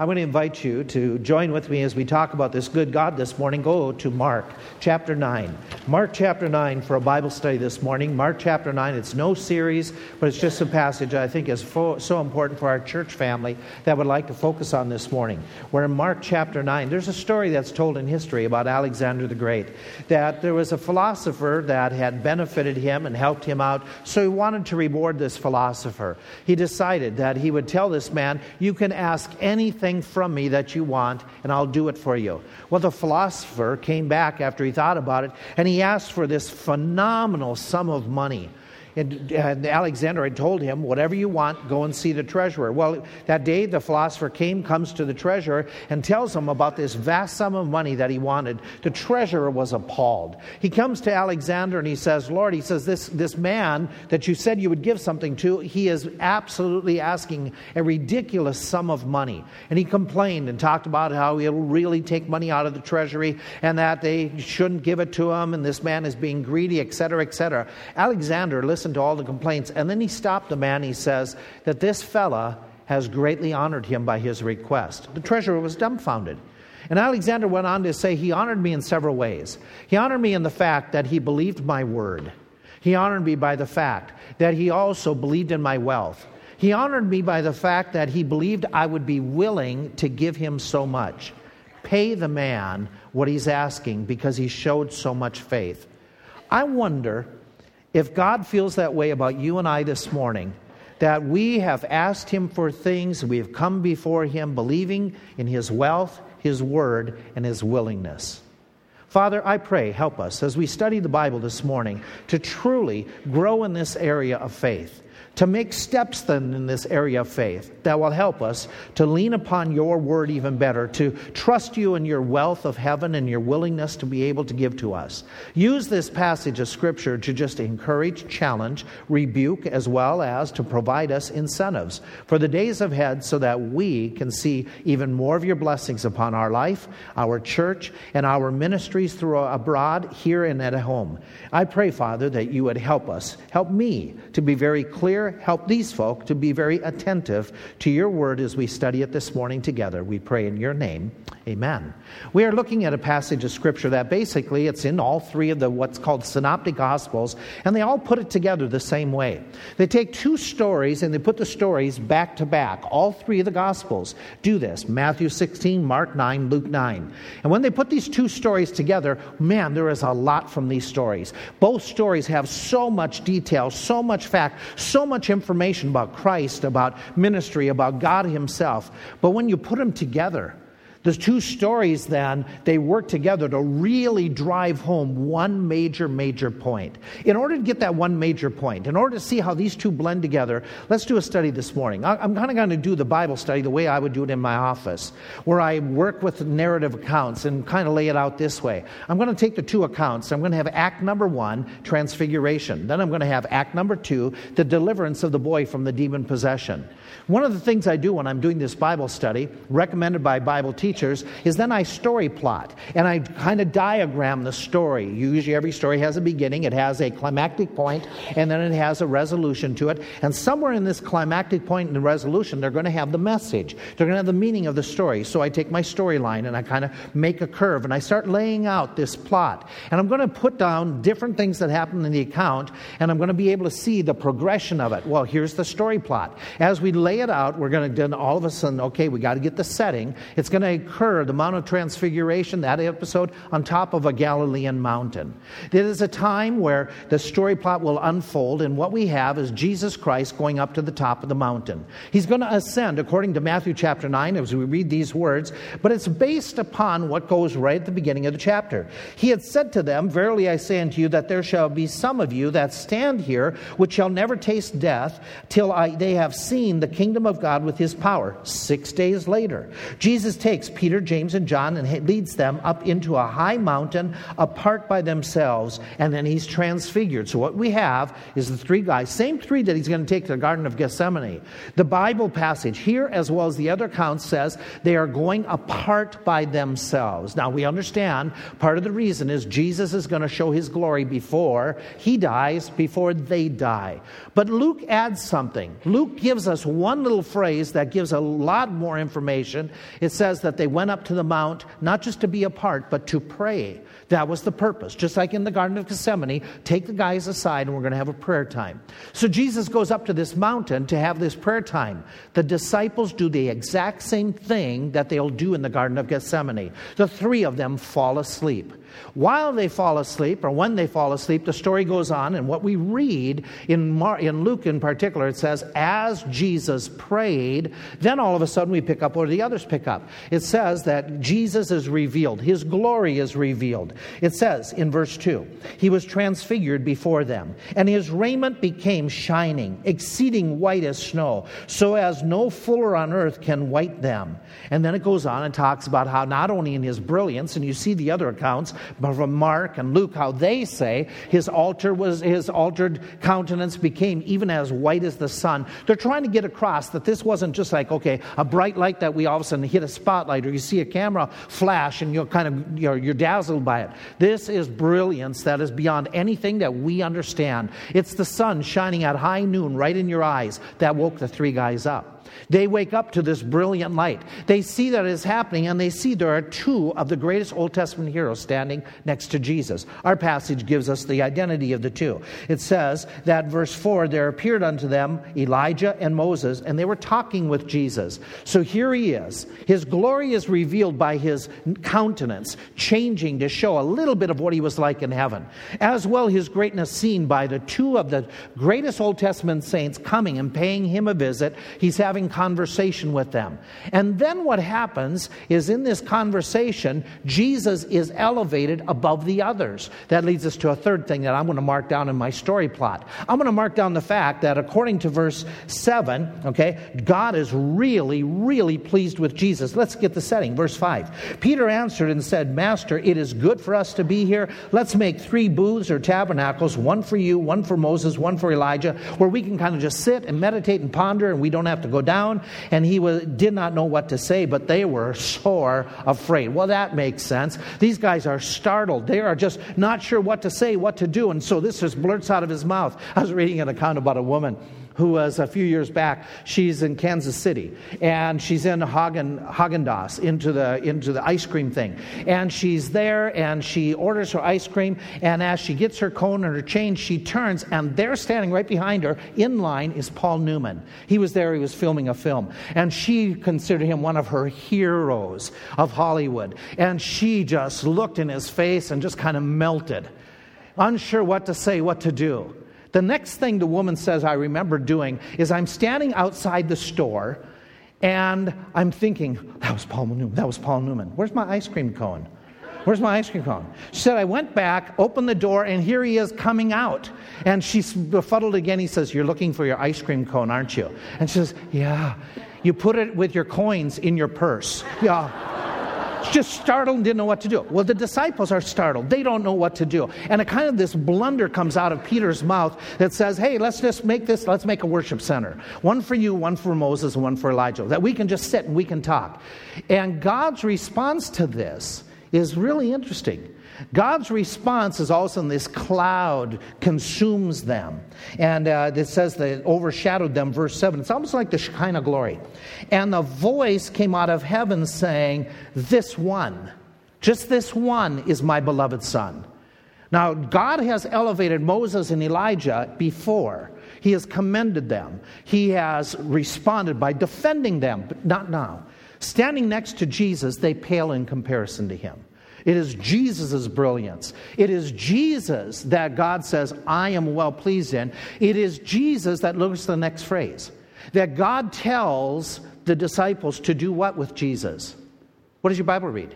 I'm going to invite you to join with me as we talk about this good God this morning. Go to Mark chapter 9. Mark chapter 9 for a Bible study this morning. Mark chapter 9, it's no series, but it's just a passage I think is so important for our church family that would like to focus on this morning. We're in Mark chapter 9. There's a story that's told in history about Alexander the Great that there was a philosopher that had benefited him and helped him out, so he wanted to reward this philosopher. He decided that he would tell this man, You can ask anything from me that you want, and I'll do it for you. Well, the philosopher came back after he thought about it, and he asked for this phenomenal sum of money. And, and Alexander had told him, Whatever you want, go and see the treasurer. Well, that day the philosopher came, comes to the treasurer, and tells him about this vast sum of money that he wanted. The treasurer was appalled. He comes to Alexander and he says, Lord, he says, This, this man that you said you would give something to, he is absolutely asking a ridiculous sum of money. And he complained and talked about how he'll really take money out of the treasury and that they shouldn't give it to him, and this man is being greedy, etc., etc. Alexander listened listened to all the complaints. And then he stopped the man. He says that this fella has greatly honored him by his request. The treasurer was dumbfounded. And Alexander went on to say, He honored me in several ways. He honored me in the fact that he believed my word. He honored me by the fact that he also believed in my wealth. He honored me by the fact that he believed I would be willing to give him so much. Pay the man what he's asking because he showed so much faith. I wonder if God feels that way about you and I this morning, that we have asked Him for things, we have come before Him believing in His wealth, His word, and His willingness. Father, I pray, help us as we study the Bible this morning to truly grow in this area of faith to make steps then in this area of faith that will help us to lean upon your word even better, to trust you in your wealth of heaven and your willingness to be able to give to us. Use this passage of Scripture to just encourage, challenge, rebuke, as well as to provide us incentives for the days ahead so that we can see even more of your blessings upon our life, our church, and our ministries through abroad, here and at home. I pray, Father, that you would help us, help me to be very clear help these folk to be very attentive to your word as we study it this morning together. We pray in your name. Amen. We are looking at a passage of scripture that basically it's in all three of the what's called synoptic gospels, and they all put it together the same way. They take two stories and they put the stories back to back. All three of the gospels do this Matthew 16, Mark 9, Luke 9. And when they put these two stories together, man, there is a lot from these stories. Both stories have so much detail, so much fact, so much information about Christ, about ministry, about God Himself. But when you put them together, the two stories then, they work together to really drive home one major, major point. In order to get that one major point, in order to see how these two blend together, let's do a study this morning. I'm kind of going to do the Bible study the way I would do it in my office, where I work with narrative accounts and kind of lay it out this way. I'm going to take the two accounts. I'm going to have act number one, transfiguration. Then I'm going to have act number two, the deliverance of the boy from the demon possession. One of the things I do when I'm doing this Bible study, recommended by Bible teachers, is then I story plot and I kind of diagram the story. Usually every story has a beginning, it has a climactic point, and then it has a resolution to it. And somewhere in this climactic point and the resolution, they're going to have the message. They're going to have the meaning of the story. So I take my storyline and I kind of make a curve and I start laying out this plot. And I'm going to put down different things that happen in the account and I'm going to be able to see the progression of it. Well, here's the story plot. As we lay it out, we're going to then all of a sudden, okay, we got to get the setting. It's going to occur, the Mount of Transfiguration, that episode, on top of a Galilean mountain. It is a time where the story plot will unfold, and what we have is Jesus Christ going up to the top of the mountain. He's going to ascend, according to Matthew chapter 9, as we read these words, but it's based upon what goes right at the beginning of the chapter. He had said to them, Verily I say unto you, that there shall be some of you that stand here, which shall never taste death, till I, they have seen the kingdom of God with his power. Six days later, Jesus takes Peter, James, and John and leads them up into a high mountain apart by themselves, and then he's transfigured. So, what we have is the three guys, same three that he's going to take to the Garden of Gethsemane. The Bible passage here, as well as the other accounts, says they are going apart by themselves. Now, we understand part of the reason is Jesus is going to show his glory before he dies, before they die. But Luke adds something. Luke gives us one little phrase that gives a lot more information. It says that they went up to the mount not just to be apart, but to pray. That was the purpose. Just like in the Garden of Gethsemane, take the guys aside and we're going to have a prayer time. So Jesus goes up to this mountain to have this prayer time. The disciples do the exact same thing that they'll do in the Garden of Gethsemane. The three of them fall asleep. While they fall asleep, or when they fall asleep, the story goes on, and what we read in, Mar- in Luke in particular, it says, as Jesus prayed, then all of a sudden we pick up where the others pick up. It says that Jesus is revealed, his glory is revealed. It says in verse 2, he was transfigured before them, and his raiment became shining, exceeding white as snow, so as no fuller on earth can white them. And then it goes on and talks about how not only in his brilliance, and you see the other accounts, but from Mark and Luke, how they say his altar was his altered countenance became even as white as the sun. They're trying to get across that this wasn't just like, okay, a bright light that we all of a sudden hit a spotlight or you see a camera flash and you're kind of you're, you're dazzled by it. This is brilliance that is beyond anything that we understand. It's the sun shining at high noon right in your eyes that woke the three guys up. They wake up to this brilliant light. They see that it is happening, and they see there are two of the greatest Old Testament heroes standing next to Jesus. Our passage gives us the identity of the two. It says that, verse 4, there appeared unto them Elijah and Moses, and they were talking with Jesus. So here he is. His glory is revealed by his countenance, changing to show a little bit of what he was like in heaven. As well, his greatness seen by the two of the greatest Old Testament saints coming and paying him a visit. He's having conversation with them. And then what happens is in this conversation, Jesus is elevated above the others. That leads us to a third thing that I'm going to mark down in my story plot. I'm going to mark down the fact that according to verse 7, okay, God is really, really pleased with Jesus. Let's get the setting. Verse 5. Peter answered and said, Master, it is good for us to be here. Let's make three booths or tabernacles, one for you, one for Moses, one for Elijah, where we can kind of just sit and meditate and ponder and we don't have to go down and he was, did not know what to say, but they were sore afraid. Well, that makes sense. These guys are startled. They are just not sure what to say, what to do. And so this just blurts out of his mouth. I was reading an account about a woman who was a few years back. She's in Kansas City, and she's in Hagen Haagen-Dazs into the into the ice cream thing, and she's there, and she orders her ice cream, and as she gets her cone and her change, she turns, and there, standing right behind her in line, is Paul Newman. He was there. He was filming a film, and she considered him one of her heroes of Hollywood, and she just looked in his face and just kind of melted, unsure what to say, what to do. The next thing the woman says I remember doing is I'm standing outside the store and I'm thinking, that was Paul Newman. That was Paul Newman. Where's my ice cream cone? Where's my ice cream cone? She said, I went back, opened the door, and here he is coming out. And she's befuddled again. He says, You're looking for your ice cream cone, aren't you? And she says, Yeah. You put it with your coins in your purse. Yeah just startled and didn't know what to do. Well, the disciples are startled. They don't know what to do. And a kind of this blunder comes out of Peter's mouth that says, hey, let's just make this, let's make a worship center. One for you, one for Moses, and one for Elijah. That we can just sit and we can talk. And God's response to this is really interesting. God's response is also in this cloud consumes them. And uh, it says that it overshadowed them, verse 7. It's almost like the Shekinah glory. And the voice came out of heaven saying, This one, just this one, is my beloved son. Now, God has elevated Moses and Elijah before. He has commended them. He has responded by defending them, but not now. Standing next to Jesus, they pale in comparison to him. It is Jesus' brilliance. It is Jesus that God says, I am well pleased in. It is Jesus that looks at the next phrase. That God tells the disciples to do what with Jesus? What does your Bible read?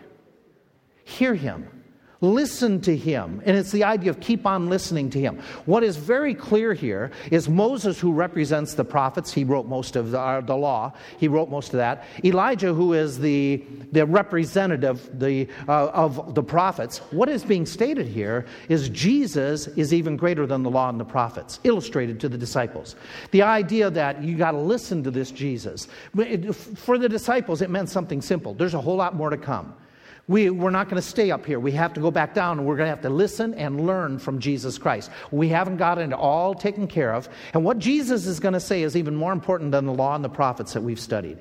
Hear him. Listen to him. And it's the idea of keep on listening to him. What is very clear here is Moses, who represents the prophets, he wrote most of the, uh, the law, he wrote most of that. Elijah, who is the, the representative the, uh, of the prophets. What is being stated here is Jesus is even greater than the law and the prophets, illustrated to the disciples. The idea that you got to listen to this Jesus. For the disciples, it meant something simple. There's a whole lot more to come. We, we're not going to stay up here. We have to go back down and we're going to have to listen and learn from Jesus Christ. We haven't gotten it all taken care of. And what Jesus is going to say is even more important than the law and the prophets that we've studied.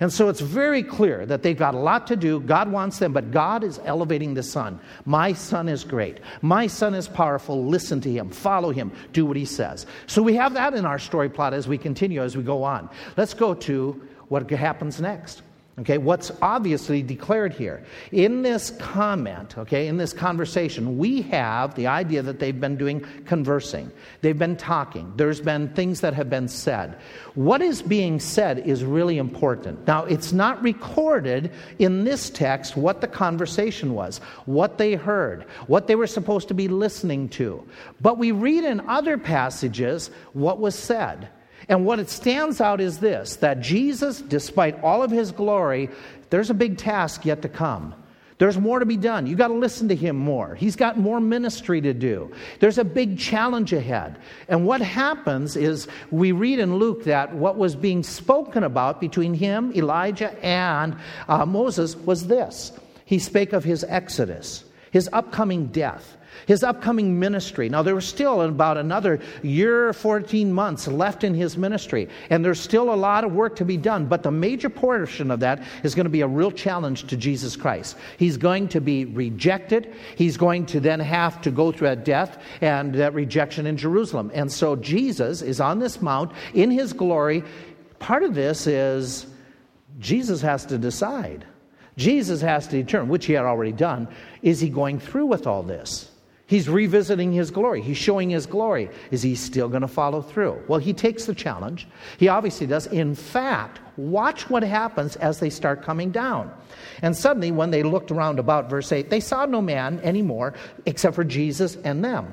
And so it's very clear that they've got a lot to do. God wants them, but God is elevating the Son. My Son is great. My Son is powerful. Listen to him, follow him, do what he says. So we have that in our story plot as we continue, as we go on. Let's go to what happens next. Okay, what's obviously declared here. In this comment, okay, in this conversation, we have the idea that they've been doing conversing. They've been talking. There's been things that have been said. What is being said is really important. Now, it's not recorded in this text what the conversation was, what they heard, what they were supposed to be listening to. But we read in other passages what was said. And what it stands out is this that Jesus, despite all of his glory, there's a big task yet to come. There's more to be done. You've got to listen to him more. He's got more ministry to do. There's a big challenge ahead. And what happens is we read in Luke that what was being spoken about between him, Elijah, and uh, Moses was this. He spake of his exodus, his upcoming death his upcoming ministry. Now, there was still about another year, 14 months left in his ministry, and there's still a lot of work to be done, but the major portion of that is going to be a real challenge to Jesus Christ. He's going to be rejected, he's going to then have to go through that death and that rejection in Jerusalem. And so, Jesus is on this mount in his glory. Part of this is Jesus has to decide. Jesus has to determine, which he had already done, is he going through with all this? He's revisiting his glory. He's showing his glory. Is he still going to follow through? Well, he takes the challenge. He obviously does. In fact, watch what happens as they start coming down. And suddenly, when they looked around about verse 8, they saw no man anymore except for Jesus and them.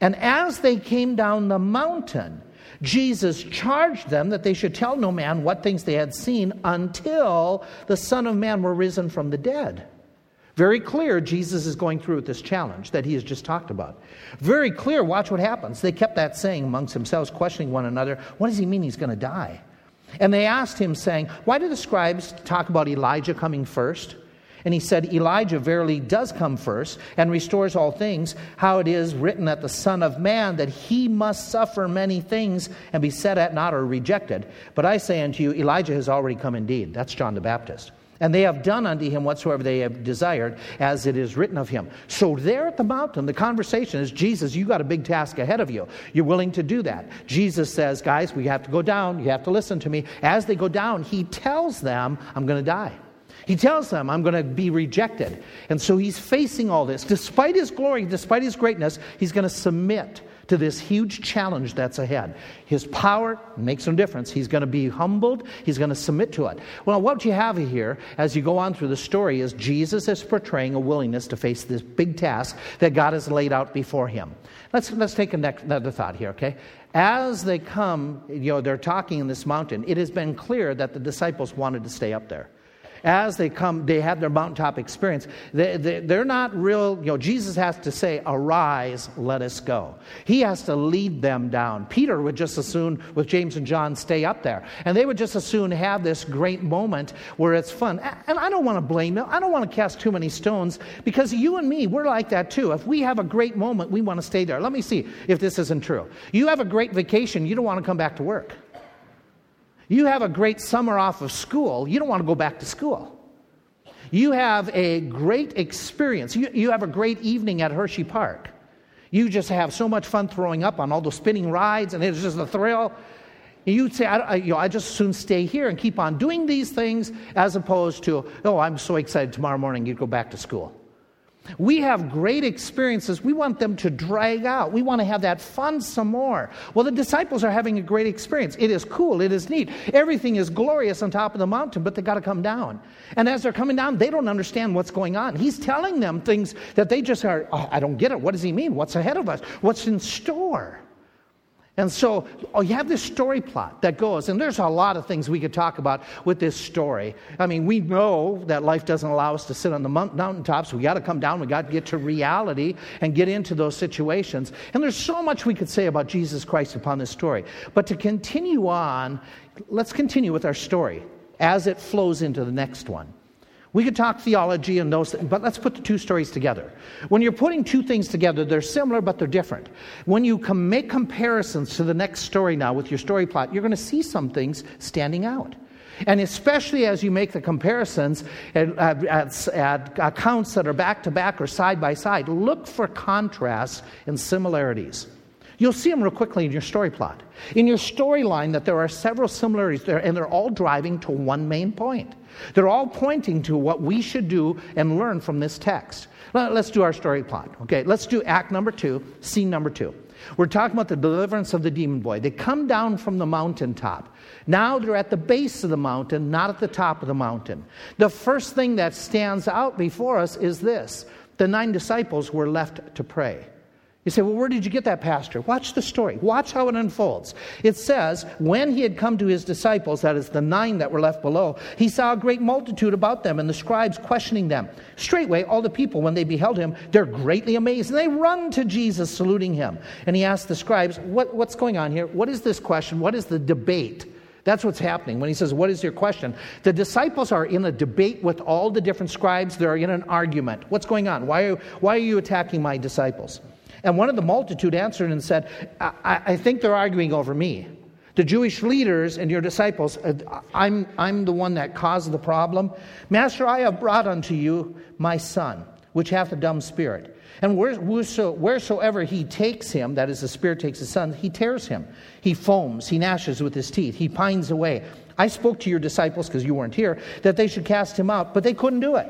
And as they came down the mountain, Jesus charged them that they should tell no man what things they had seen until the Son of Man were risen from the dead. Very clear, Jesus is going through with this challenge that he has just talked about. Very clear, watch what happens. They kept that saying amongst themselves, questioning one another, what does he mean he's going to die? And they asked him, saying, Why do the scribes talk about Elijah coming first? And he said, Elijah verily does come first and restores all things, how it is written that the Son of Man, that he must suffer many things and be set at naught or rejected. But I say unto you, Elijah has already come indeed. That's John the Baptist. And they have done unto him whatsoever they have desired, as it is written of him. So, there at the mountain, the conversation is Jesus, you got a big task ahead of you. You're willing to do that. Jesus says, Guys, we have to go down. You have to listen to me. As they go down, he tells them, I'm going to die. He tells them, I'm going to be rejected. And so he's facing all this. Despite his glory, despite his greatness, he's going to submit to this huge challenge that's ahead. His power makes no difference. He's going to be humbled, he's going to submit to it. Well, what you have here as you go on through the story is Jesus is portraying a willingness to face this big task that God has laid out before him. Let's, let's take another thought here, okay? As they come, you know, they're talking in this mountain, it has been clear that the disciples wanted to stay up there as they come, they have their mountaintop experience. They, they, they're not real, you know, Jesus has to say, Arise, let us go. He has to lead them down. Peter would just as soon, with James and John, stay up there. And they would just as soon have this great moment where it's fun. And I don't want to blame them. I don't want to cast too many stones because you and me, we're like that too. If we have a great moment, we want to stay there. Let me see if this isn't true. You have a great vacation, you don't want to come back to work. You have a great summer off of school, you don't want to go back to school. You have a great experience. You, you have a great evening at Hershey Park. You just have so much fun throwing up on all those spinning rides, and it's just a thrill. You'd say, I, I, you know, I just soon stay here and keep on doing these things as opposed to, oh, I'm so excited tomorrow morning you go back to school. We have great experiences. We want them to drag out. We want to have that fun some more. Well, the disciples are having a great experience. It is cool. It is neat. Everything is glorious on top of the mountain, but they got to come down. And as they're coming down, they don't understand what's going on. He's telling them things that they just are, oh, I don't get it. What does he mean? What's ahead of us? What's in store? And so oh, you have this story plot that goes, and there's a lot of things we could talk about with this story. I mean, we know that life doesn't allow us to sit on the mountaintops. We got to come down, we got to get to reality and get into those situations. And there's so much we could say about Jesus Christ upon this story. But to continue on, let's continue with our story as it flows into the next one. We could talk theology and those things, but let's put the two stories together. When you're putting two things together, they're similar, but they're different. When you can make comparisons to the next story now with your story plot, you're going to see some things standing out. And especially as you make the comparisons uh, at, at, at accounts that are back to back or side by side, look for contrasts and similarities. You'll see them real quickly in your story plot. In your storyline, that there are several similarities there, and they're all driving to one main point. They're all pointing to what we should do and learn from this text. Let's do our story plot. Okay, let's do act number two, scene number two. We're talking about the deliverance of the demon boy. They come down from the mountaintop. Now they're at the base of the mountain, not at the top of the mountain. The first thing that stands out before us is this the nine disciples were left to pray. You say, well, where did you get that, Pastor? Watch the story. Watch how it unfolds. It says, when he had come to his disciples, that is the nine that were left below, he saw a great multitude about them and the scribes questioning them. Straightway, all the people, when they beheld him, they're greatly amazed and they run to Jesus, saluting him. And he asked the scribes, what, What's going on here? What is this question? What is the debate? That's what's happening. When he says, What is your question? The disciples are in a debate with all the different scribes. They're in an argument. What's going on? Why are, why are you attacking my disciples? And one of the multitude answered and said, I, I think they're arguing over me. The Jewish leaders and your disciples, uh, I'm, I'm the one that caused the problem. Master, I have brought unto you my son, which hath a dumb spirit. And wheresoever he takes him, that is, the spirit takes his son, he tears him. He foams, he gnashes with his teeth, he pines away. I spoke to your disciples, because you weren't here, that they should cast him out, but they couldn't do it.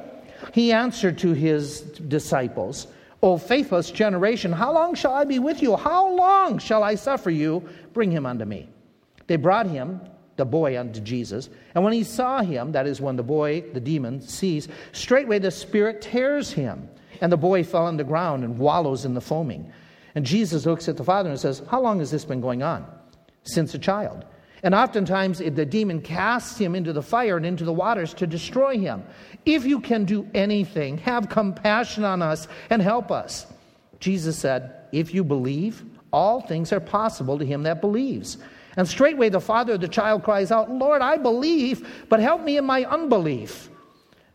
He answered to his disciples, O faithless generation, how long shall I be with you? How long shall I suffer you? Bring him unto me. They brought him, the boy, unto Jesus. And when he saw him, that is, when the boy, the demon, sees, straightway the spirit tears him. And the boy fell on the ground and wallows in the foaming. And Jesus looks at the father and says, How long has this been going on? Since a child. And oftentimes the demon casts him into the fire and into the waters to destroy him. If you can do anything, have compassion on us and help us. Jesus said, If you believe, all things are possible to him that believes. And straightway the father of the child cries out, Lord, I believe, but help me in my unbelief.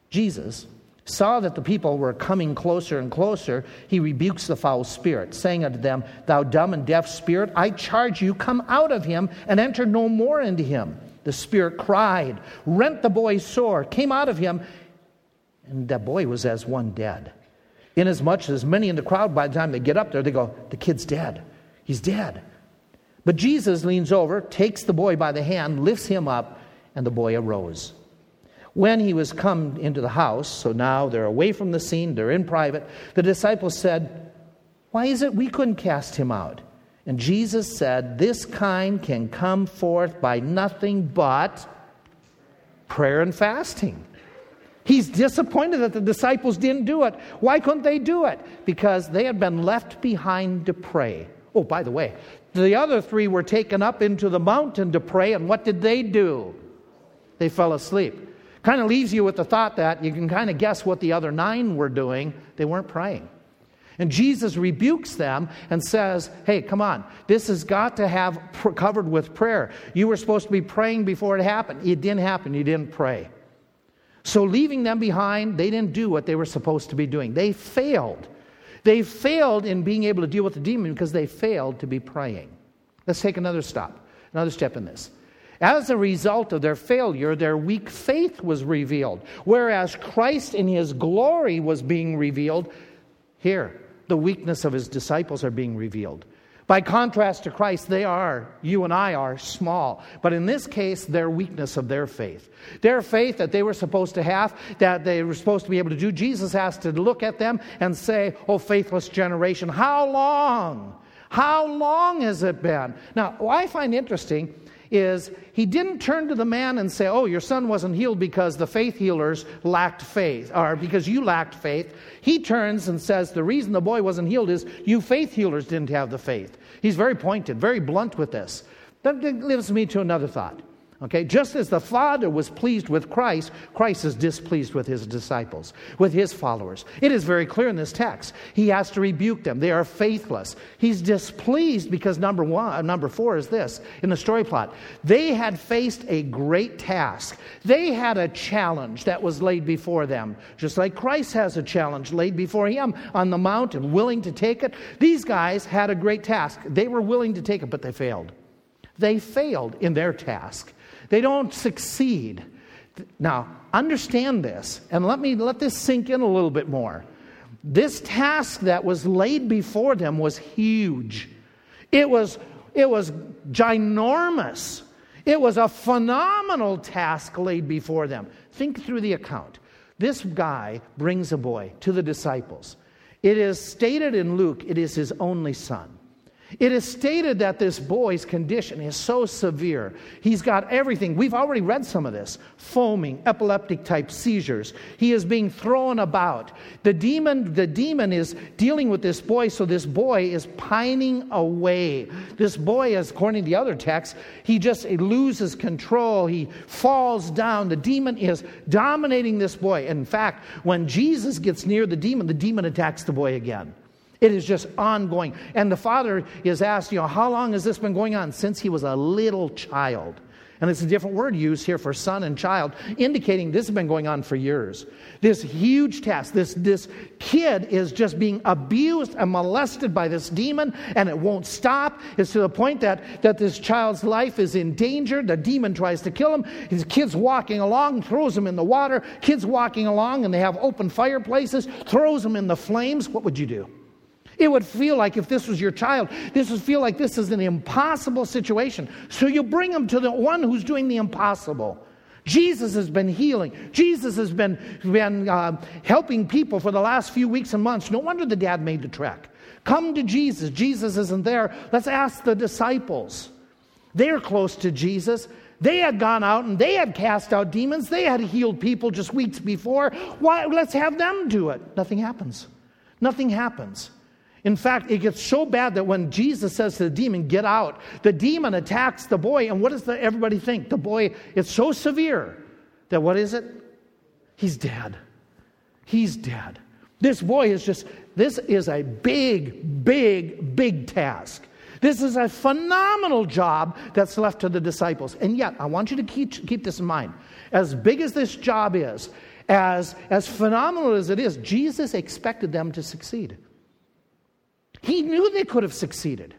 Jesus saw that the people were coming closer and closer, he rebukes the foul spirit, saying unto them, Thou dumb and deaf spirit, I charge you, come out of him and enter no more into him. The spirit cried, rent the boy's sore, came out of him, and that boy was as one dead. Inasmuch as many in the crowd, by the time they get up there, they go, The kid's dead. He's dead. But Jesus leans over, takes the boy by the hand, lifts him up, and the boy arose. When he was come into the house, so now they're away from the scene, they're in private, the disciples said, Why is it we couldn't cast him out? And Jesus said, This kind can come forth by nothing but prayer and fasting. He's disappointed that the disciples didn't do it. Why couldn't they do it? Because they had been left behind to pray. Oh, by the way, the other three were taken up into the mountain to pray, and what did they do? They fell asleep. Kind of leaves you with the thought that you can kind of guess what the other nine were doing. They weren't praying. And Jesus rebukes them and says, Hey, come on, this has got to have pr- covered with prayer. You were supposed to be praying before it happened. It didn't happen. You didn't pray. So, leaving them behind, they didn't do what they were supposed to be doing. They failed. They failed in being able to deal with the demon because they failed to be praying. Let's take another stop, another step in this. As a result of their failure, their weak faith was revealed. Whereas Christ in his glory was being revealed, here, the weakness of his disciples are being revealed. By contrast to Christ, they are, you and I are, small. But in this case, their weakness of their faith. Their faith that they were supposed to have, that they were supposed to be able to do, Jesus has to look at them and say, Oh, faithless generation, how long? How long has it been? Now, I find interesting is he didn't turn to the man and say, Oh, your son wasn't healed because the faith healers lacked faith, or because you lacked faith. He turns and says, The reason the boy wasn't healed is you faith healers didn't have the faith. He's very pointed, very blunt with this. That leads me to another thought. Okay, just as the Father was pleased with Christ, Christ is displeased with his disciples, with his followers. It is very clear in this text. He has to rebuke them. They are faithless. He's displeased because number one, number four is this in the story plot. They had faced a great task. They had a challenge that was laid before them, just like Christ has a challenge laid before him on the mountain, willing to take it. These guys had a great task. They were willing to take it, but they failed. They failed in their task. They don't succeed. Now, understand this, and let me let this sink in a little bit more. This task that was laid before them was huge. It was, it was ginormous. It was a phenomenal task laid before them. Think through the account. This guy brings a boy to the disciples. It is stated in Luke, it is his only son. It is stated that this boy's condition is so severe. He's got everything. We've already read some of this foaming, epileptic type seizures. He is being thrown about. The demon, the demon is dealing with this boy, so this boy is pining away. This boy, is, according to the other text, he just loses control. He falls down. The demon is dominating this boy. In fact, when Jesus gets near the demon, the demon attacks the boy again. It is just ongoing. And the father is asked, you know, how long has this been going on? Since he was a little child. And it's a different word used here for son and child, indicating this has been going on for years. This huge task, this, this kid is just being abused and molested by this demon, and it won't stop. It's to the point that, that this child's life is in danger. The demon tries to kill him. His kid's walking along, throws him in the water. Kids walking along, and they have open fireplaces, throws them in the flames. What would you do? It would feel like if this was your child, this would feel like this is an impossible situation. So you bring them to the one who's doing the impossible. Jesus has been healing. Jesus has been, been uh, helping people for the last few weeks and months. No wonder the dad made the trek. Come to Jesus. Jesus isn't there. Let's ask the disciples. They're close to Jesus. They had gone out and they had cast out demons. They had healed people just weeks before. Why? Let's have them do it. Nothing happens. Nothing happens. In fact, it gets so bad that when Jesus says to the demon, Get out, the demon attacks the boy. And what does the, everybody think? The boy, it's so severe that what is it? He's dead. He's dead. This boy is just, this is a big, big, big task. This is a phenomenal job that's left to the disciples. And yet, I want you to keep, keep this in mind. As big as this job is, as, as phenomenal as it is, Jesus expected them to succeed. He knew they could have succeeded.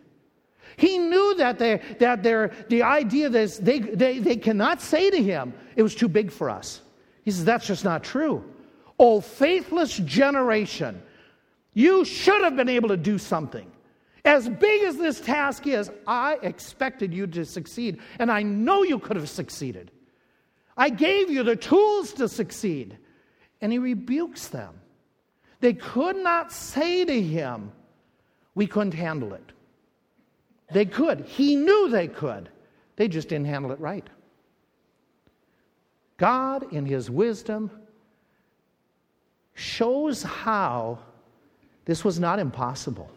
He knew that, they, that their, the idea that they, they, they cannot say to him, it was too big for us. He says, that's just not true. Oh, faithless generation, you should have been able to do something. As big as this task is, I expected you to succeed, and I know you could have succeeded. I gave you the tools to succeed. And he rebukes them. They could not say to him, we couldn't handle it. They could. He knew they could. They just didn't handle it right. God, in His wisdom, shows how this was not impossible.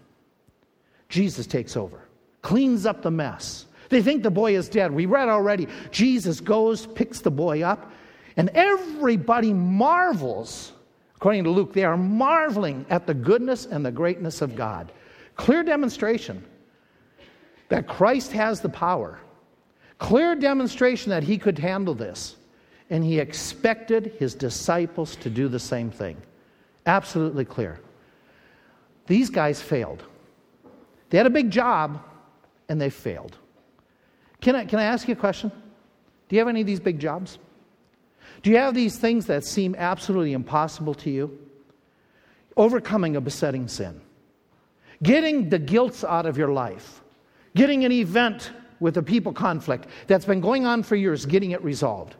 Jesus takes over, cleans up the mess. They think the boy is dead. We read already. Jesus goes, picks the boy up, and everybody marvels. According to Luke, they are marveling at the goodness and the greatness of God. Clear demonstration that Christ has the power. Clear demonstration that he could handle this. And he expected his disciples to do the same thing. Absolutely clear. These guys failed. They had a big job and they failed. Can I, can I ask you a question? Do you have any of these big jobs? Do you have these things that seem absolutely impossible to you? Overcoming a besetting sin getting the guilt out of your life, getting an event with a people conflict that's been going on for years, getting it resolved,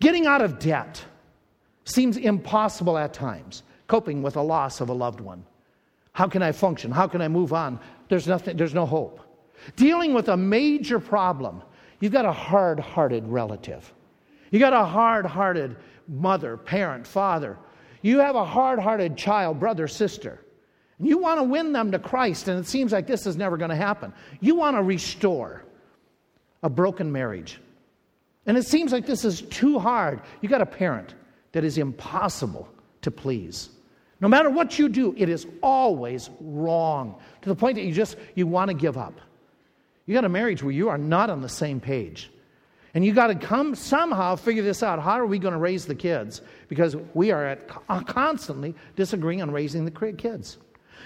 getting out of debt seems impossible at times, coping with a loss of a loved one. How can I function? How can I move on? There's nothing, there's no hope. Dealing with a major problem, you've got a hard hearted relative. You got a hard hearted mother, parent, father. You have a hard hearted child, brother, sister. You want to win them to Christ, and it seems like this is never going to happen. You want to restore a broken marriage. And it seems like this is too hard. You got a parent that is impossible to please. No matter what you do, it is always wrong to the point that you just you want to give up. You got a marriage where you are not on the same page. And you got to come somehow figure this out. How are we going to raise the kids? Because we are at, uh, constantly disagreeing on raising the kids.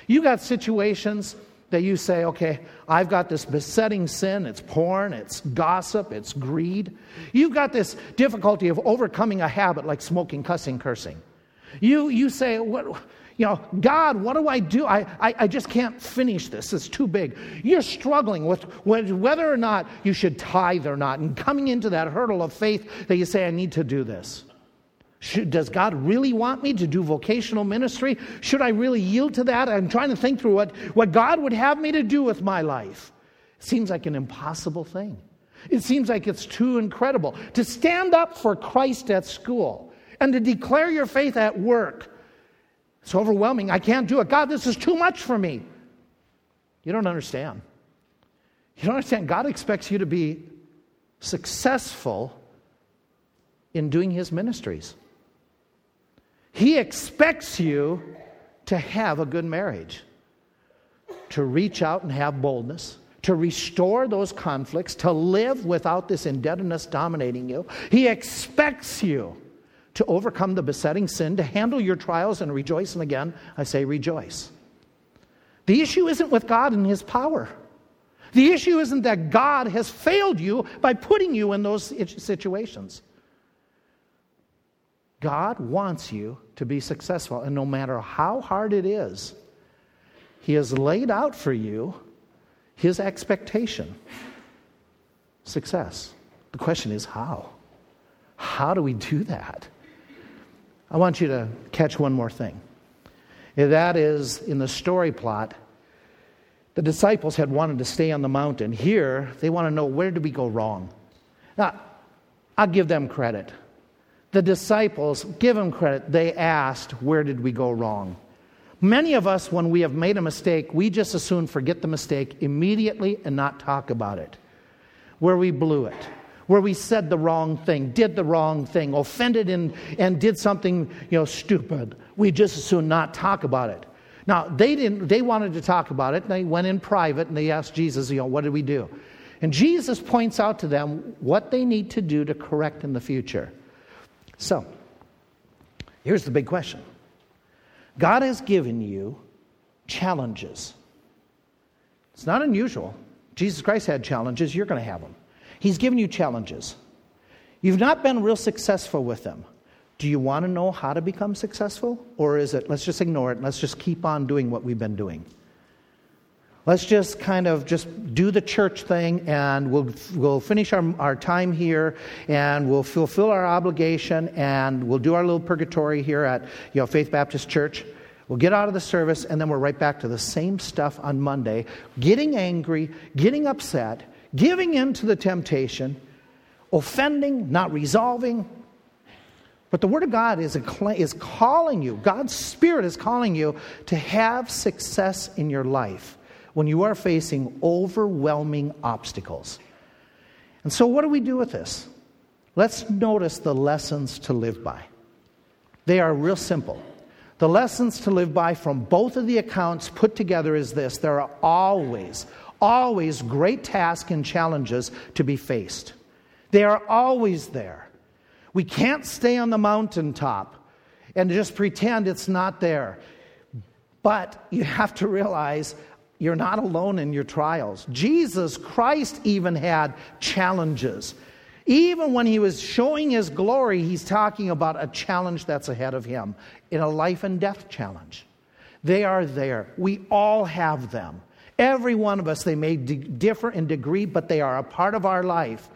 You got situations that you say, okay, I've got this besetting sin. It's porn, it's gossip, it's greed. You've got this difficulty of overcoming a habit like smoking, cussing, cursing. You, you say, what, you know, God, what do I do? I, I, I just can't finish this. It's too big. You're struggling with whether or not you should tithe or not, and coming into that hurdle of faith that you say, I need to do this. Should, does God really want me to do vocational ministry? Should I really yield to that? I'm trying to think through what, what God would have me to do with my life. It seems like an impossible thing. It seems like it's too incredible. To stand up for Christ at school and to declare your faith at work it's overwhelming. I can't do it. God, this is too much for me. You don't understand. You don't understand. God expects you to be successful in doing his ministries. He expects you to have a good marriage, to reach out and have boldness, to restore those conflicts, to live without this indebtedness dominating you. He expects you to overcome the besetting sin, to handle your trials and rejoice. And again, I say rejoice. The issue isn't with God and His power. The issue isn't that God has failed you by putting you in those situations. God wants you to be successful, and no matter how hard it is, He has laid out for you His expectation success. The question is how? How do we do that? I want you to catch one more thing. That is, in the story plot, the disciples had wanted to stay on the mountain. Here, they want to know where did we go wrong? Now, I'll give them credit. The disciples, give them credit, they asked, Where did we go wrong? Many of us, when we have made a mistake, we just as soon forget the mistake immediately and not talk about it. Where we blew it where we said the wrong thing, did the wrong thing, offended and, and did something you know, stupid. We just as soon not talk about it. Now, they, didn't, they wanted to talk about it, and they went in private and they asked Jesus, you know, what did we do? And Jesus points out to them what they need to do to correct in the future. So, here's the big question God has given you challenges. It's not unusual. Jesus Christ had challenges, you're going to have them. He's given you challenges. You've not been real successful with them. Do you want to know how to become successful? Or is it, let's just ignore it, let's just keep on doing what we've been doing? Let's just kind of just do the church thing and we'll, we'll finish our, our time here and we'll fulfill our obligation and we'll do our little purgatory here at you know, Faith Baptist Church. We'll get out of the service and then we're right back to the same stuff on Monday, getting angry, getting upset, giving in to the temptation, offending, not resolving. But the Word of God is, a, is calling you, God's Spirit is calling you to have success in your life when you are facing overwhelming obstacles. And so, what do we do with this? Let's notice the lessons to live by. They are real simple. The lessons to live by from both of the accounts put together is this there are always, always great tasks and challenges to be faced. They are always there. We can't stay on the mountaintop and just pretend it's not there. But you have to realize you're not alone in your trials. Jesus Christ even had challenges. Even when he was showing his glory, he's talking about a challenge that's ahead of him in a life and death challenge. They are there. We all have them. Every one of us, they may differ in degree, but they are a part of our life.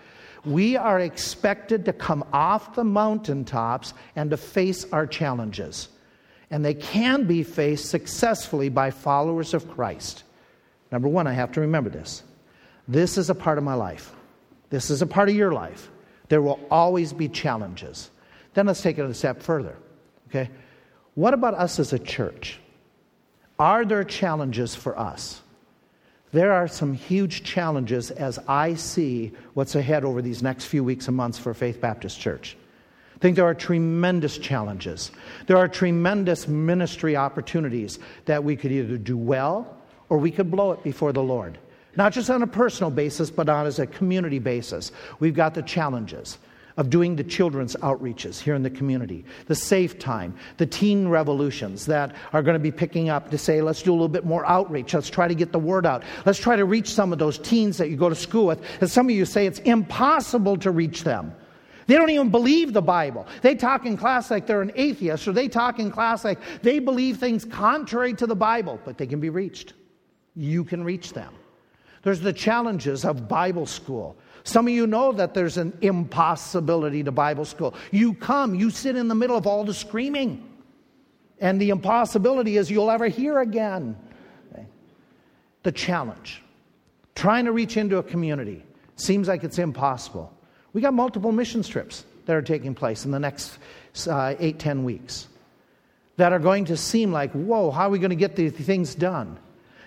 We are expected to come off the mountaintops and to face our challenges. And they can be faced successfully by followers of Christ. Number one, I have to remember this. This is a part of my life. This is a part of your life. There will always be challenges. Then let's take it a step further. Okay? What about us as a church? Are there challenges for us? There are some huge challenges as I see what's ahead over these next few weeks and months for Faith Baptist Church. I think there are tremendous challenges. There are tremendous ministry opportunities that we could either do well or we could blow it before the Lord. Not just on a personal basis, but on as a community basis. We've got the challenges of doing the children's outreaches here in the community, the safe time, the teen revolutions that are going to be picking up to say, let's do a little bit more outreach. Let's try to get the word out. Let's try to reach some of those teens that you go to school with. And some of you say it's impossible to reach them. They don't even believe the Bible. They talk in class like they're an atheist, or they talk in class like they believe things contrary to the Bible, but they can be reached. You can reach them. There's the challenges of Bible school. Some of you know that there's an impossibility to Bible school. You come, you sit in the middle of all the screaming, and the impossibility is you'll ever hear again. The challenge trying to reach into a community seems like it's impossible. We got multiple mission trips that are taking place in the next uh, eight, ten weeks that are going to seem like, whoa, how are we going to get these things done?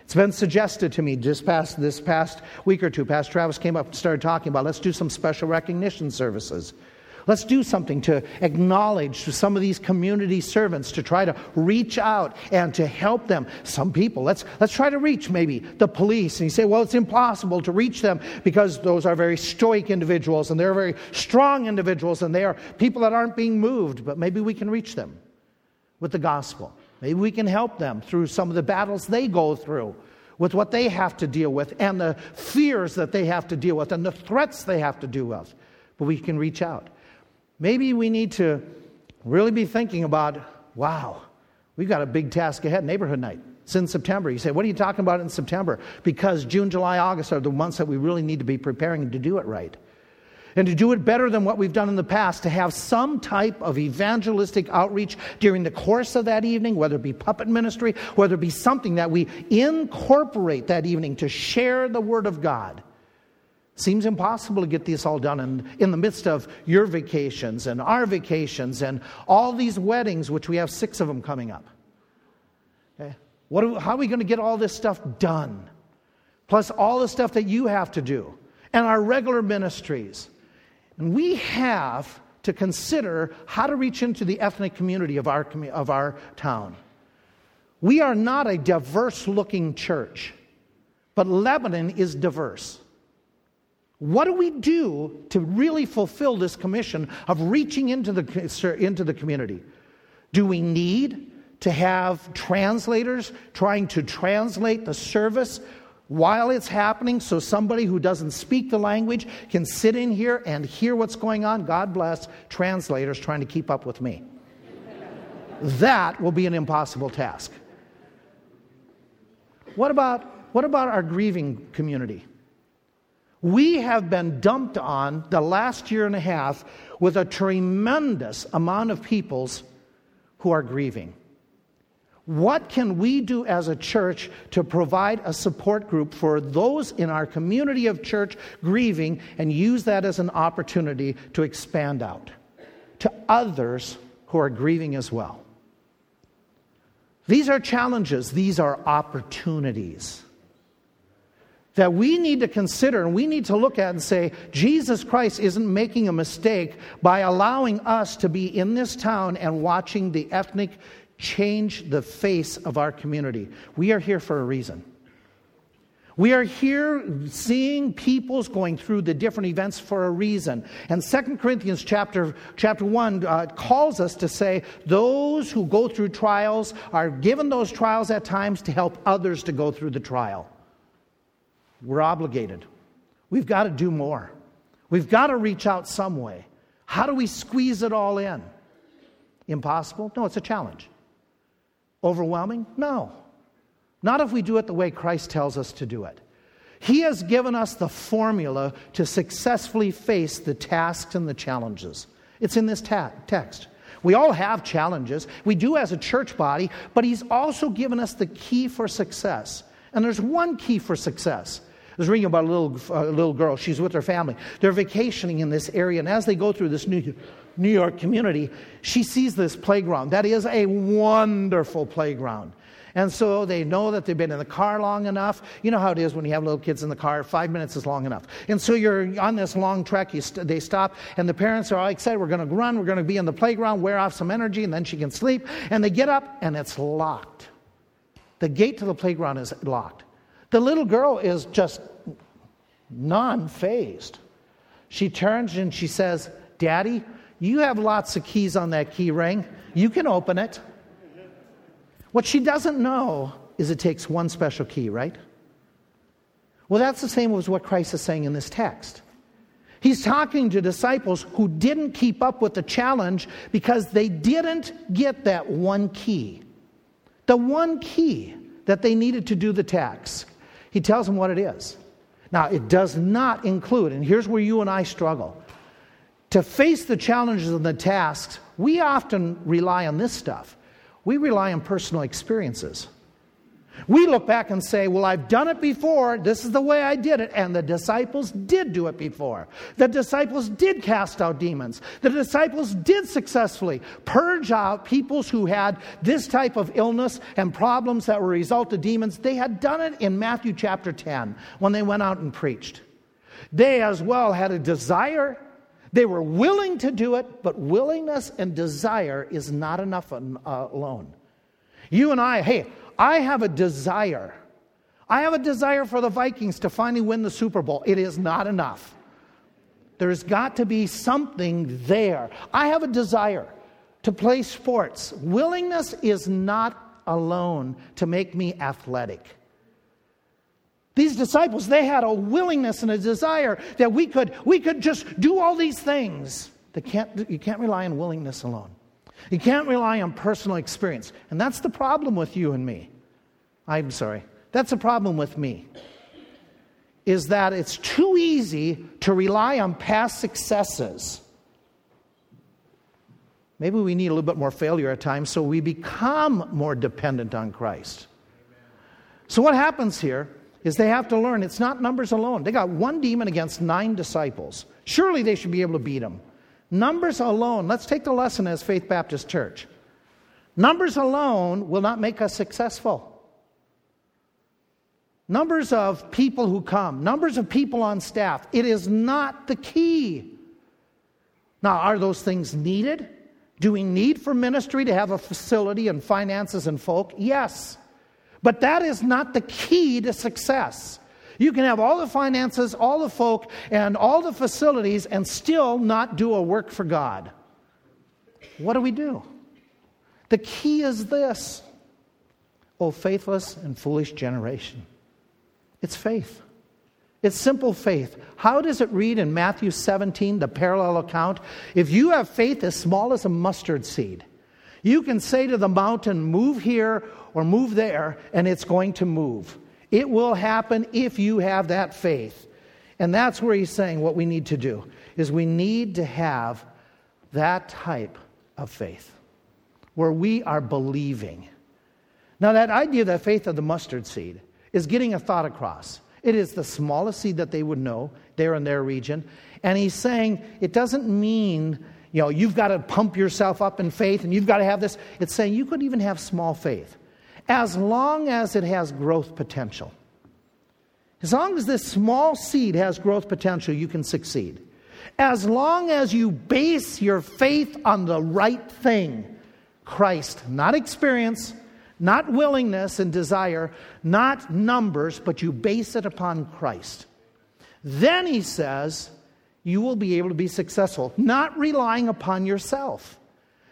It's been suggested to me just past this past week or two. Pastor Travis came up and started talking about let's do some special recognition services. Let's do something to acknowledge to some of these community servants to try to reach out and to help them. Some people, let's, let's try to reach maybe the police. And you say, well, it's impossible to reach them because those are very stoic individuals and they're very strong individuals and they are people that aren't being moved, but maybe we can reach them with the gospel. Maybe we can help them through some of the battles they go through with what they have to deal with and the fears that they have to deal with and the threats they have to deal with. But we can reach out. Maybe we need to really be thinking about wow, we've got a big task ahead neighborhood night. In September. You say, what are you talking about in September? Because June, July, August are the months that we really need to be preparing to do it right. And to do it better than what we've done in the past, to have some type of evangelistic outreach during the course of that evening, whether it be puppet ministry, whether it be something that we incorporate that evening to share the Word of God. Seems impossible to get this all done in, in the midst of your vacations and our vacations and all these weddings, which we have six of them coming up. Okay? What, how are we going to get all this stuff done? Plus, all the stuff that you have to do and our regular ministries. And we have to consider how to reach into the ethnic community of our, of our town. We are not a diverse looking church, but Lebanon is diverse. What do we do to really fulfill this commission of reaching into the, into the community? Do we need to have translators trying to translate the service while it's happening so somebody who doesn't speak the language can sit in here and hear what's going on? God bless translators trying to keep up with me. that will be an impossible task. What about, what about our grieving community? we have been dumped on the last year and a half with a tremendous amount of peoples who are grieving. What can we do as a church to provide a support group for those in our community of church grieving and use that as an opportunity to expand out to others who are grieving as well? These are challenges, these are opportunities that we need to consider and we need to look at and say, Jesus Christ isn't making a mistake by allowing us to be in this town and watching the ethnic change the face of our community. We are here for a reason. We are here seeing peoples going through the different events for a reason. And Second Corinthians chapter, chapter 1 uh, calls us to say those who go through trials are given those trials at times to help others to go through the trial. We're obligated. We've got to do more. We've got to reach out some way. How do we squeeze it all in? Impossible? No, it's a challenge. Overwhelming? No. Not if we do it the way Christ tells us to do it. He has given us the formula to successfully face the tasks and the challenges. It's in this ta- text. We all have challenges. We do as a church body, but He's also given us the key for success. And there's one key for success I was reading about a little, uh, little girl. She's with her family. They're vacationing in this area, and as they go through this New, New York community, she sees this playground. That is a wonderful playground. And so they know that they've been in the car long enough. You know how it is when you have little kids in the car, five minutes is long enough. And so you're on this long trek, st- they stop, and the parents are all excited. We're going to run, we're going to be in the playground, wear off some energy, and then she can sleep. And they get up, and it's locked. The gate to the playground is locked. The little girl is just non phased. She turns and she says, Daddy, you have lots of keys on that key ring. You can open it. What she doesn't know is it takes one special key, right? Well, that's the same as what Christ is saying in this text. He's talking to disciples who didn't keep up with the challenge because they didn't get that one key. The one key that they needed to do the task. He tells them what it is. Now, it does not include, and here's where you and I struggle. To face the challenges and the tasks, we often rely on this stuff. We rely on personal experiences. We look back and say, Well, I've done it before. This is the way I did it. And the disciples did do it before. The disciples did cast out demons. The disciples did successfully purge out peoples who had this type of illness and problems that were a result of demons. They had done it in Matthew chapter 10 when they went out and preached. They as well had a desire they were willing to do it, but willingness and desire is not enough uh, alone. You and I, hey, I have a desire. I have a desire for the Vikings to finally win the Super Bowl. It is not enough. There's got to be something there. I have a desire to play sports. Willingness is not alone to make me athletic. These disciples, they had a willingness and a desire that we could, we could just do all these things. They can't, you can't rely on willingness alone. You can't rely on personal experience. And that's the problem with you and me. I'm sorry. That's the problem with me. Is that it's too easy to rely on past successes. Maybe we need a little bit more failure at times so we become more dependent on Christ. So, what happens here is they have to learn it's not numbers alone. They got one demon against nine disciples. Surely they should be able to beat them. Numbers alone, let's take the lesson as Faith Baptist Church. Numbers alone will not make us successful. Numbers of people who come, numbers of people on staff, it is not the key. Now, are those things needed? Do we need for ministry to have a facility and finances and folk? Yes. But that is not the key to success. You can have all the finances, all the folk, and all the facilities and still not do a work for God. What do we do? The key is this O faithless and foolish generation. It's faith. It's simple faith. How does it read in Matthew 17, the parallel account? If you have faith as small as a mustard seed, you can say to the mountain, Move here or move there, and it's going to move. It will happen if you have that faith. And that's where he's saying what we need to do is we need to have that type of faith where we are believing. Now that idea of that faith of the mustard seed is getting a thought across. It is the smallest seed that they would know there in their region. And he's saying it doesn't mean, you know, you've got to pump yourself up in faith and you've got to have this. It's saying you could even have small faith as long as it has growth potential. As long as this small seed has growth potential, you can succeed. As long as you base your faith on the right thing Christ, not experience, not willingness and desire, not numbers, but you base it upon Christ. Then he says, you will be able to be successful, not relying upon yourself,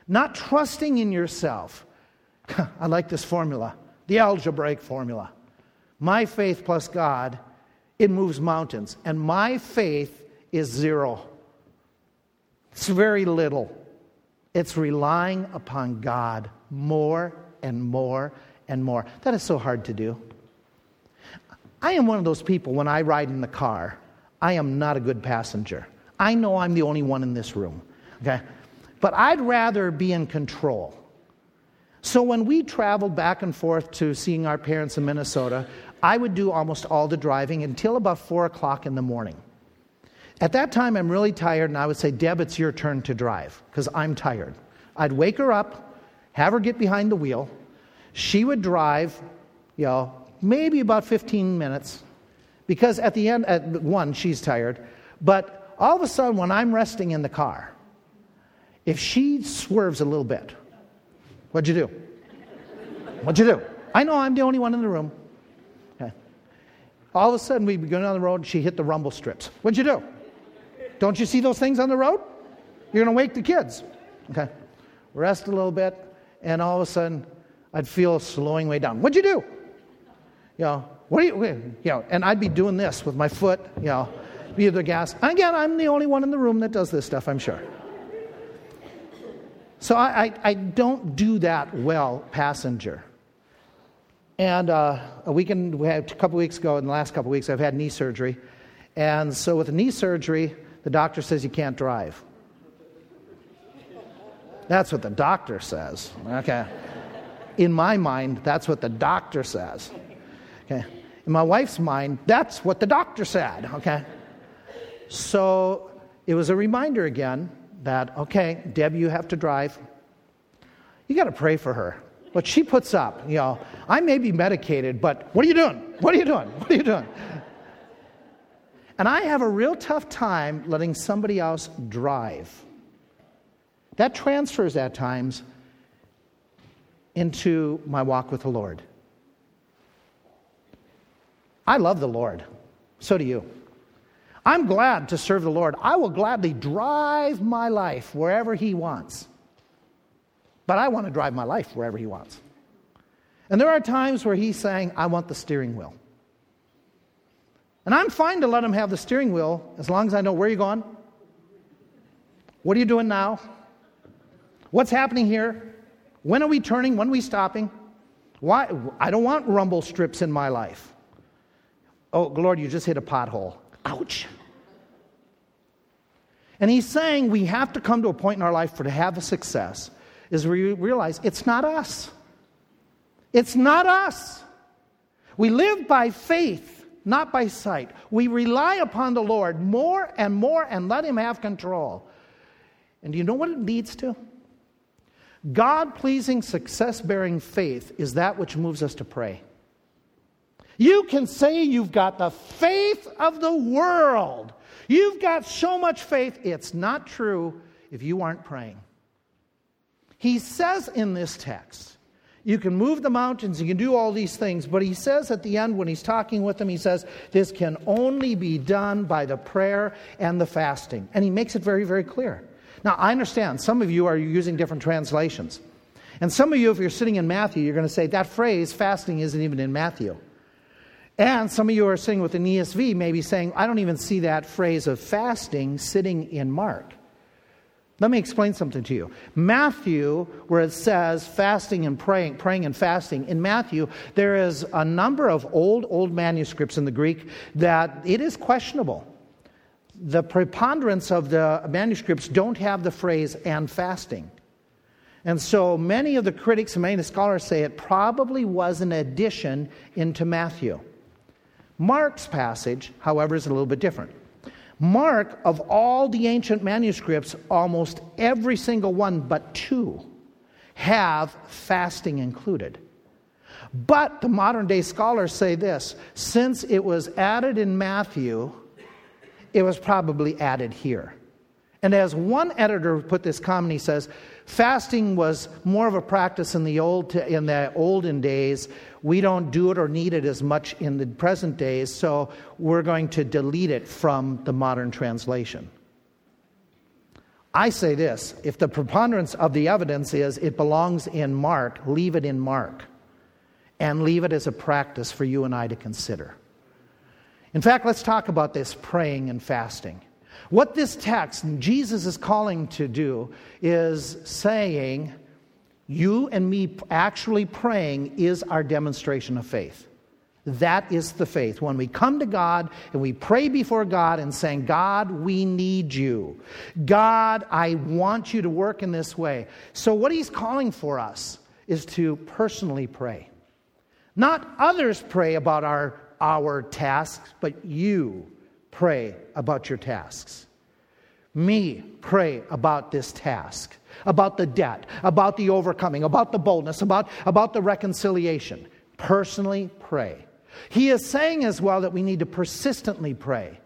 not trusting in yourself, I like this formula, the algebraic formula. My faith plus God, it moves mountains. And my faith is zero. It's very little. It's relying upon God more and more and more. That is so hard to do. I am one of those people when I ride in the car, I am not a good passenger. I know I'm the only one in this room, okay? But I'd rather be in control. So when we traveled back and forth to seeing our parents in Minnesota, I would do almost all the driving until about four o'clock in the morning. At that time, I'm really tired, and I would say, Deb, it's your turn to drive, because I'm tired. I'd wake her up, have her get behind the wheel. she would drive, you know, maybe about 15 minutes because at the end, at one, she's tired. But all of a sudden, when I'm resting in the car, if she swerves a little bit, what'd you do? What'd you do? I know I'm the only one in the room. Okay. All of a sudden, we'd be going down the road, and she hit the rumble strips. What'd you do? Don't you see those things on the road? You're going to wake the kids. Okay. Rest a little bit, and all of a sudden, I'd feel slowing way down. What'd you do? You know, what do you, you know, and I'd be doing this with my foot, you know, be the gas. Again, I'm the only one in the room that does this stuff, I'm sure. So I, I, I don't do that well, passenger. And uh, a weekend, we had a couple weeks ago, in the last couple weeks, I've had knee surgery. And so with knee surgery, the doctor says you can't drive. That's what the doctor says. Okay. In my mind, that's what the doctor says. Okay. In my wife's mind, that's what the doctor said. Okay. So it was a reminder again that, okay, Deb, you have to drive. You got to pray for her. What she puts up, you know, I may be medicated, but what are you doing? What are you doing? What are you doing? And I have a real tough time letting somebody else drive. That transfers at times into my walk with the Lord. I love the Lord. So do you. I'm glad to serve the Lord. I will gladly drive my life wherever He wants. But I want to drive my life wherever He wants. And there are times where He's saying, I want the steering wheel. And I'm fine to let Him have the steering wheel as long as I know where you're going. What are you doing now? What's happening here? When are we turning? When are we stopping? Why? I don't want rumble strips in my life. Oh, Lord, you just hit a pothole. Ouch. And he's saying we have to come to a point in our life for to have a success is we realize it's not us. It's not us. We live by faith, not by sight. We rely upon the Lord more and more and let him have control. And do you know what it leads to? God pleasing, success bearing faith is that which moves us to pray. You can say you've got the faith of the world. You've got so much faith. It's not true if you aren't praying. He says in this text, you can move the mountains, you can do all these things, but he says at the end when he's talking with them, he says, this can only be done by the prayer and the fasting. And he makes it very, very clear. Now, I understand some of you are using different translations. And some of you, if you're sitting in Matthew, you're going to say, that phrase, fasting, isn't even in Matthew. And some of you are sitting with an ESV, maybe saying, I don't even see that phrase of fasting sitting in Mark. Let me explain something to you. Matthew, where it says fasting and praying, praying and fasting, in Matthew, there is a number of old, old manuscripts in the Greek that it is questionable. The preponderance of the manuscripts don't have the phrase and fasting. And so many of the critics and many of the scholars say it probably was an addition into Matthew. Mark's passage, however, is a little bit different. Mark, of all the ancient manuscripts, almost every single one but two have fasting included. But the modern day scholars say this since it was added in Matthew, it was probably added here. And as one editor put this comment, he says, fasting was more of a practice in the old in the olden days we don't do it or need it as much in the present days, so we're going to delete it from the modern translation. I say this if the preponderance of the evidence is it belongs in Mark, leave it in Mark and leave it as a practice for you and I to consider. In fact, let's talk about this praying and fasting. What this text, Jesus is calling to do, is saying, you and me actually praying is our demonstration of faith. That is the faith. When we come to God and we pray before God and saying, God, we need you. God, I want you to work in this way. So, what he's calling for us is to personally pray. Not others pray about our, our tasks, but you pray about your tasks. me pray about this task, about the debt, about the overcoming, about the boldness, about, about the reconciliation. Personally pray. He is saying as well that we need to persistently pray.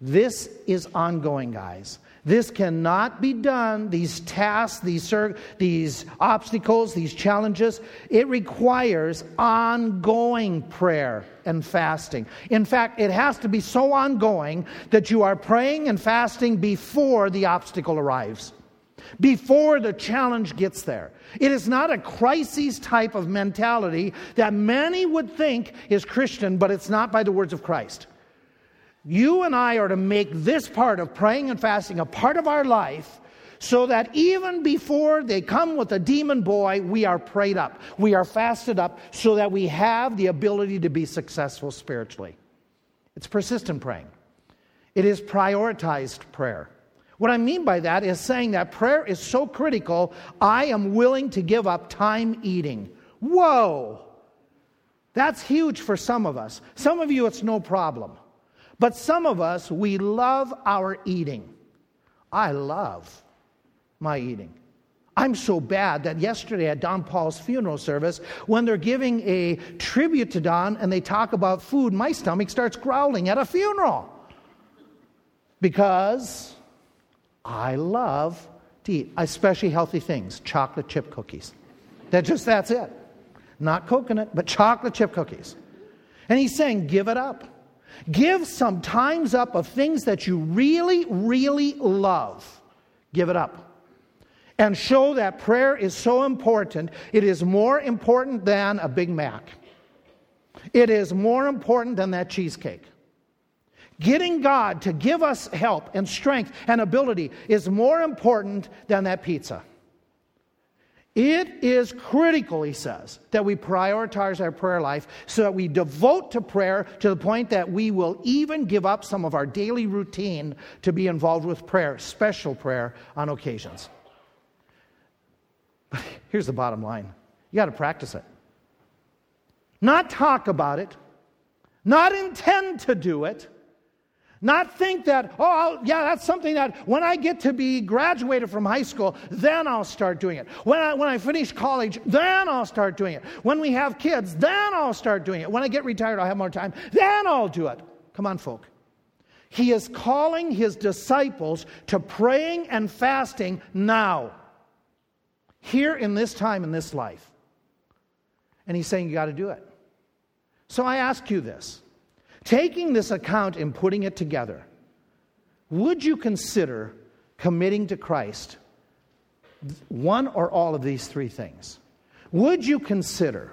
This is ongoing, guys. This cannot be done, these tasks, these, these obstacles, these challenges. It requires ongoing prayer and fasting. In fact, it has to be so ongoing that you are praying and fasting before the obstacle arrives, before the challenge gets there. It is not a crisis type of mentality that many would think is Christian, but it's not by the words of Christ. You and I are to make this part of praying and fasting a part of our life so that even before they come with a demon boy, we are prayed up. We are fasted up so that we have the ability to be successful spiritually. It's persistent praying, it is prioritized prayer. What I mean by that is saying that prayer is so critical, I am willing to give up time eating. Whoa! That's huge for some of us. Some of you, it's no problem. But some of us, we love our eating. I love my eating. I'm so bad that yesterday at Don Paul's funeral service, when they're giving a tribute to Don and they talk about food, my stomach starts growling at a funeral. Because I love to eat, especially healthy things, chocolate chip cookies. That just that's it. Not coconut, but chocolate chip cookies. And he's saying, give it up. Give some times up of things that you really, really love. Give it up. And show that prayer is so important. It is more important than a Big Mac, it is more important than that cheesecake. Getting God to give us help and strength and ability is more important than that pizza. It is critical, he says, that we prioritize our prayer life so that we devote to prayer to the point that we will even give up some of our daily routine to be involved with prayer, special prayer on occasions. But here's the bottom line you got to practice it. Not talk about it, not intend to do it, not think that, oh, I'll, yeah, that's something that when I get to be graduated from high school, then I'll start doing it. When I, when I finish college, then I'll start doing it. When we have kids, then I'll start doing it. When I get retired, I'll have more time, then I'll do it. Come on, folk. He is calling his disciples to praying and fasting now, here in this time in this life. And he's saying, You got to do it. So I ask you this Taking this account and putting it together, would you consider committing to Christ one or all of these three things? Would you consider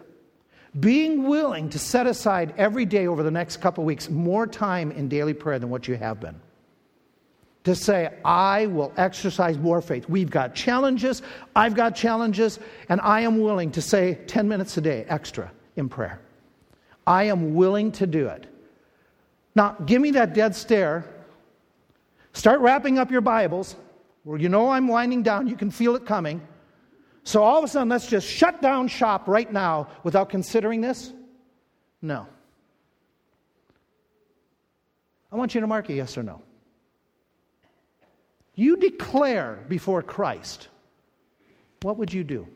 being willing to set aside every day over the next couple weeks more time in daily prayer than what you have been? To say, I will exercise more faith. We've got challenges, I've got challenges, and I am willing to say 10 minutes a day extra in prayer. I am willing to do it. Now, give me that dead stare. Start wrapping up your Bibles. Where you know I'm winding down, you can feel it coming. So all of a sudden, let's just shut down shop right now without considering this? No. I want you to mark a yes or no. You declare before Christ, what would you do?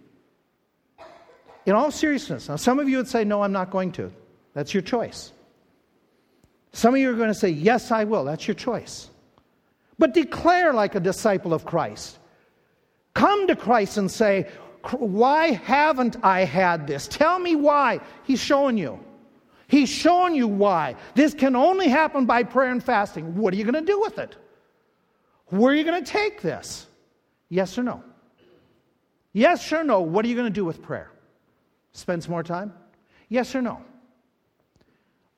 In all seriousness, now some of you would say, No, I'm not going to. That's your choice. Some of you are going to say, Yes, I will. That's your choice. But declare like a disciple of Christ. Come to Christ and say, Why haven't I had this? Tell me why. He's showing you. He's showing you why. This can only happen by prayer and fasting. What are you going to do with it? Where are you going to take this? Yes or no? Yes or no? What are you going to do with prayer? Spend some more time? Yes or no?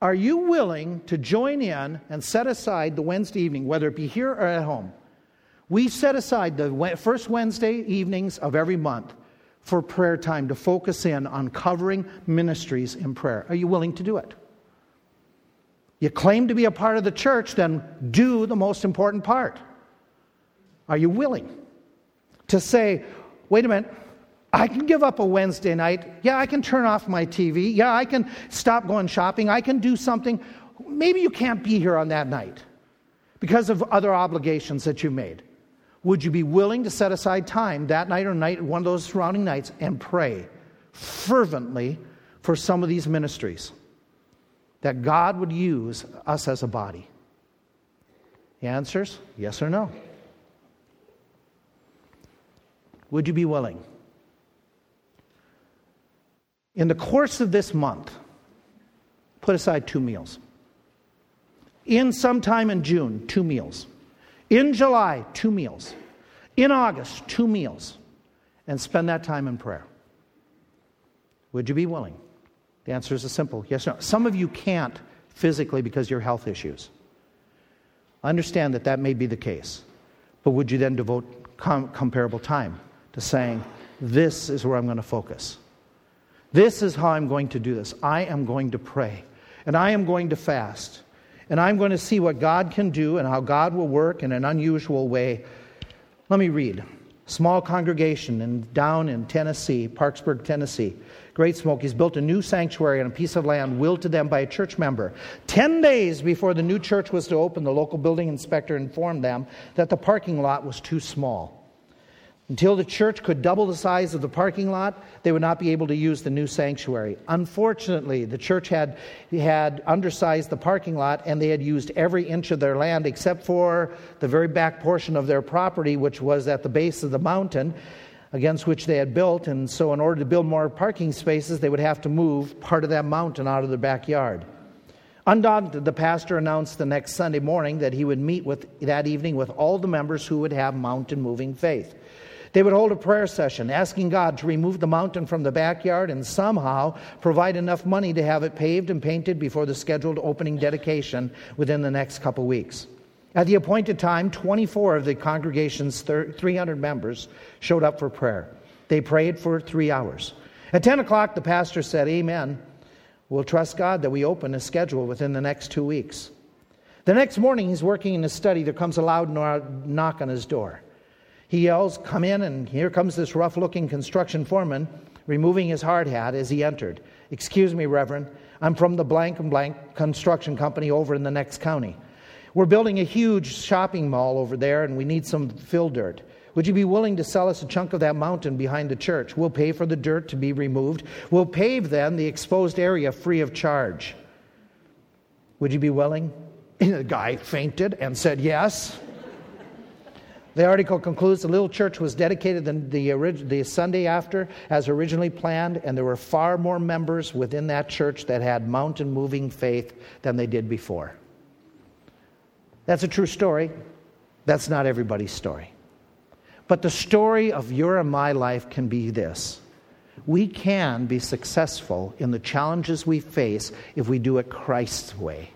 Are you willing to join in and set aside the Wednesday evening, whether it be here or at home? We set aside the first Wednesday evenings of every month for prayer time to focus in on covering ministries in prayer. Are you willing to do it? You claim to be a part of the church, then do the most important part. Are you willing to say, wait a minute, I can give up a Wednesday night. Yeah, I can turn off my TV. Yeah, I can stop going shopping. I can do something. Maybe you can't be here on that night because of other obligations that you made. Would you be willing to set aside time that night or night, one of those surrounding nights, and pray fervently for some of these ministries? That God would use us as a body? The answers yes or no. Would you be willing? In the course of this month, put aside two meals. In sometime in June, two meals. In July, two meals. In August, two meals. And spend that time in prayer. Would you be willing? The answer is a simple yes or no. Some of you can't physically because your health issues. Understand that that may be the case. But would you then devote com- comparable time to saying, This is where I'm going to focus? This is how I'm going to do this. I am going to pray, and I am going to fast, and I'm going to see what God can do and how God will work in an unusual way. Let me read. Small congregation in, down in Tennessee, Parksburg, Tennessee. Great Smokies built a new sanctuary on a piece of land willed to them by a church member. Ten days before the new church was to open, the local building inspector informed them that the parking lot was too small. Until the church could double the size of the parking lot, they would not be able to use the new sanctuary. Unfortunately, the church had, had undersized the parking lot and they had used every inch of their land except for the very back portion of their property, which was at the base of the mountain against which they had built. And so, in order to build more parking spaces, they would have to move part of that mountain out of their backyard. Undaunted, the pastor announced the next Sunday morning that he would meet with, that evening with all the members who would have mountain moving faith. They would hold a prayer session asking God to remove the mountain from the backyard and somehow provide enough money to have it paved and painted before the scheduled opening dedication within the next couple weeks. At the appointed time, 24 of the congregation's 300 members showed up for prayer. They prayed for three hours. At 10 o'clock, the pastor said, Amen. We'll trust God that we open a schedule within the next two weeks. The next morning, he's working in his study. There comes a loud knock on his door. He yells, Come in, and here comes this rough looking construction foreman removing his hard hat as he entered. Excuse me, Reverend, I'm from the blank and blank construction company over in the next county. We're building a huge shopping mall over there, and we need some fill dirt. Would you be willing to sell us a chunk of that mountain behind the church? We'll pay for the dirt to be removed. We'll pave then the exposed area free of charge. Would you be willing? And the guy fainted and said yes. The article concludes the little church was dedicated the, the, the, Sunday after as originally planned, and there were far more members within that church that had mountain moving faith than they did before. That's a true story. That's not everybody's story. But the story of your and my life can be this we can be successful in the challenges we face if we do it Christ's way.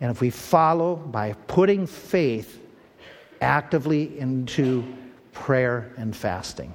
And if we follow by putting faith actively into prayer and fasting.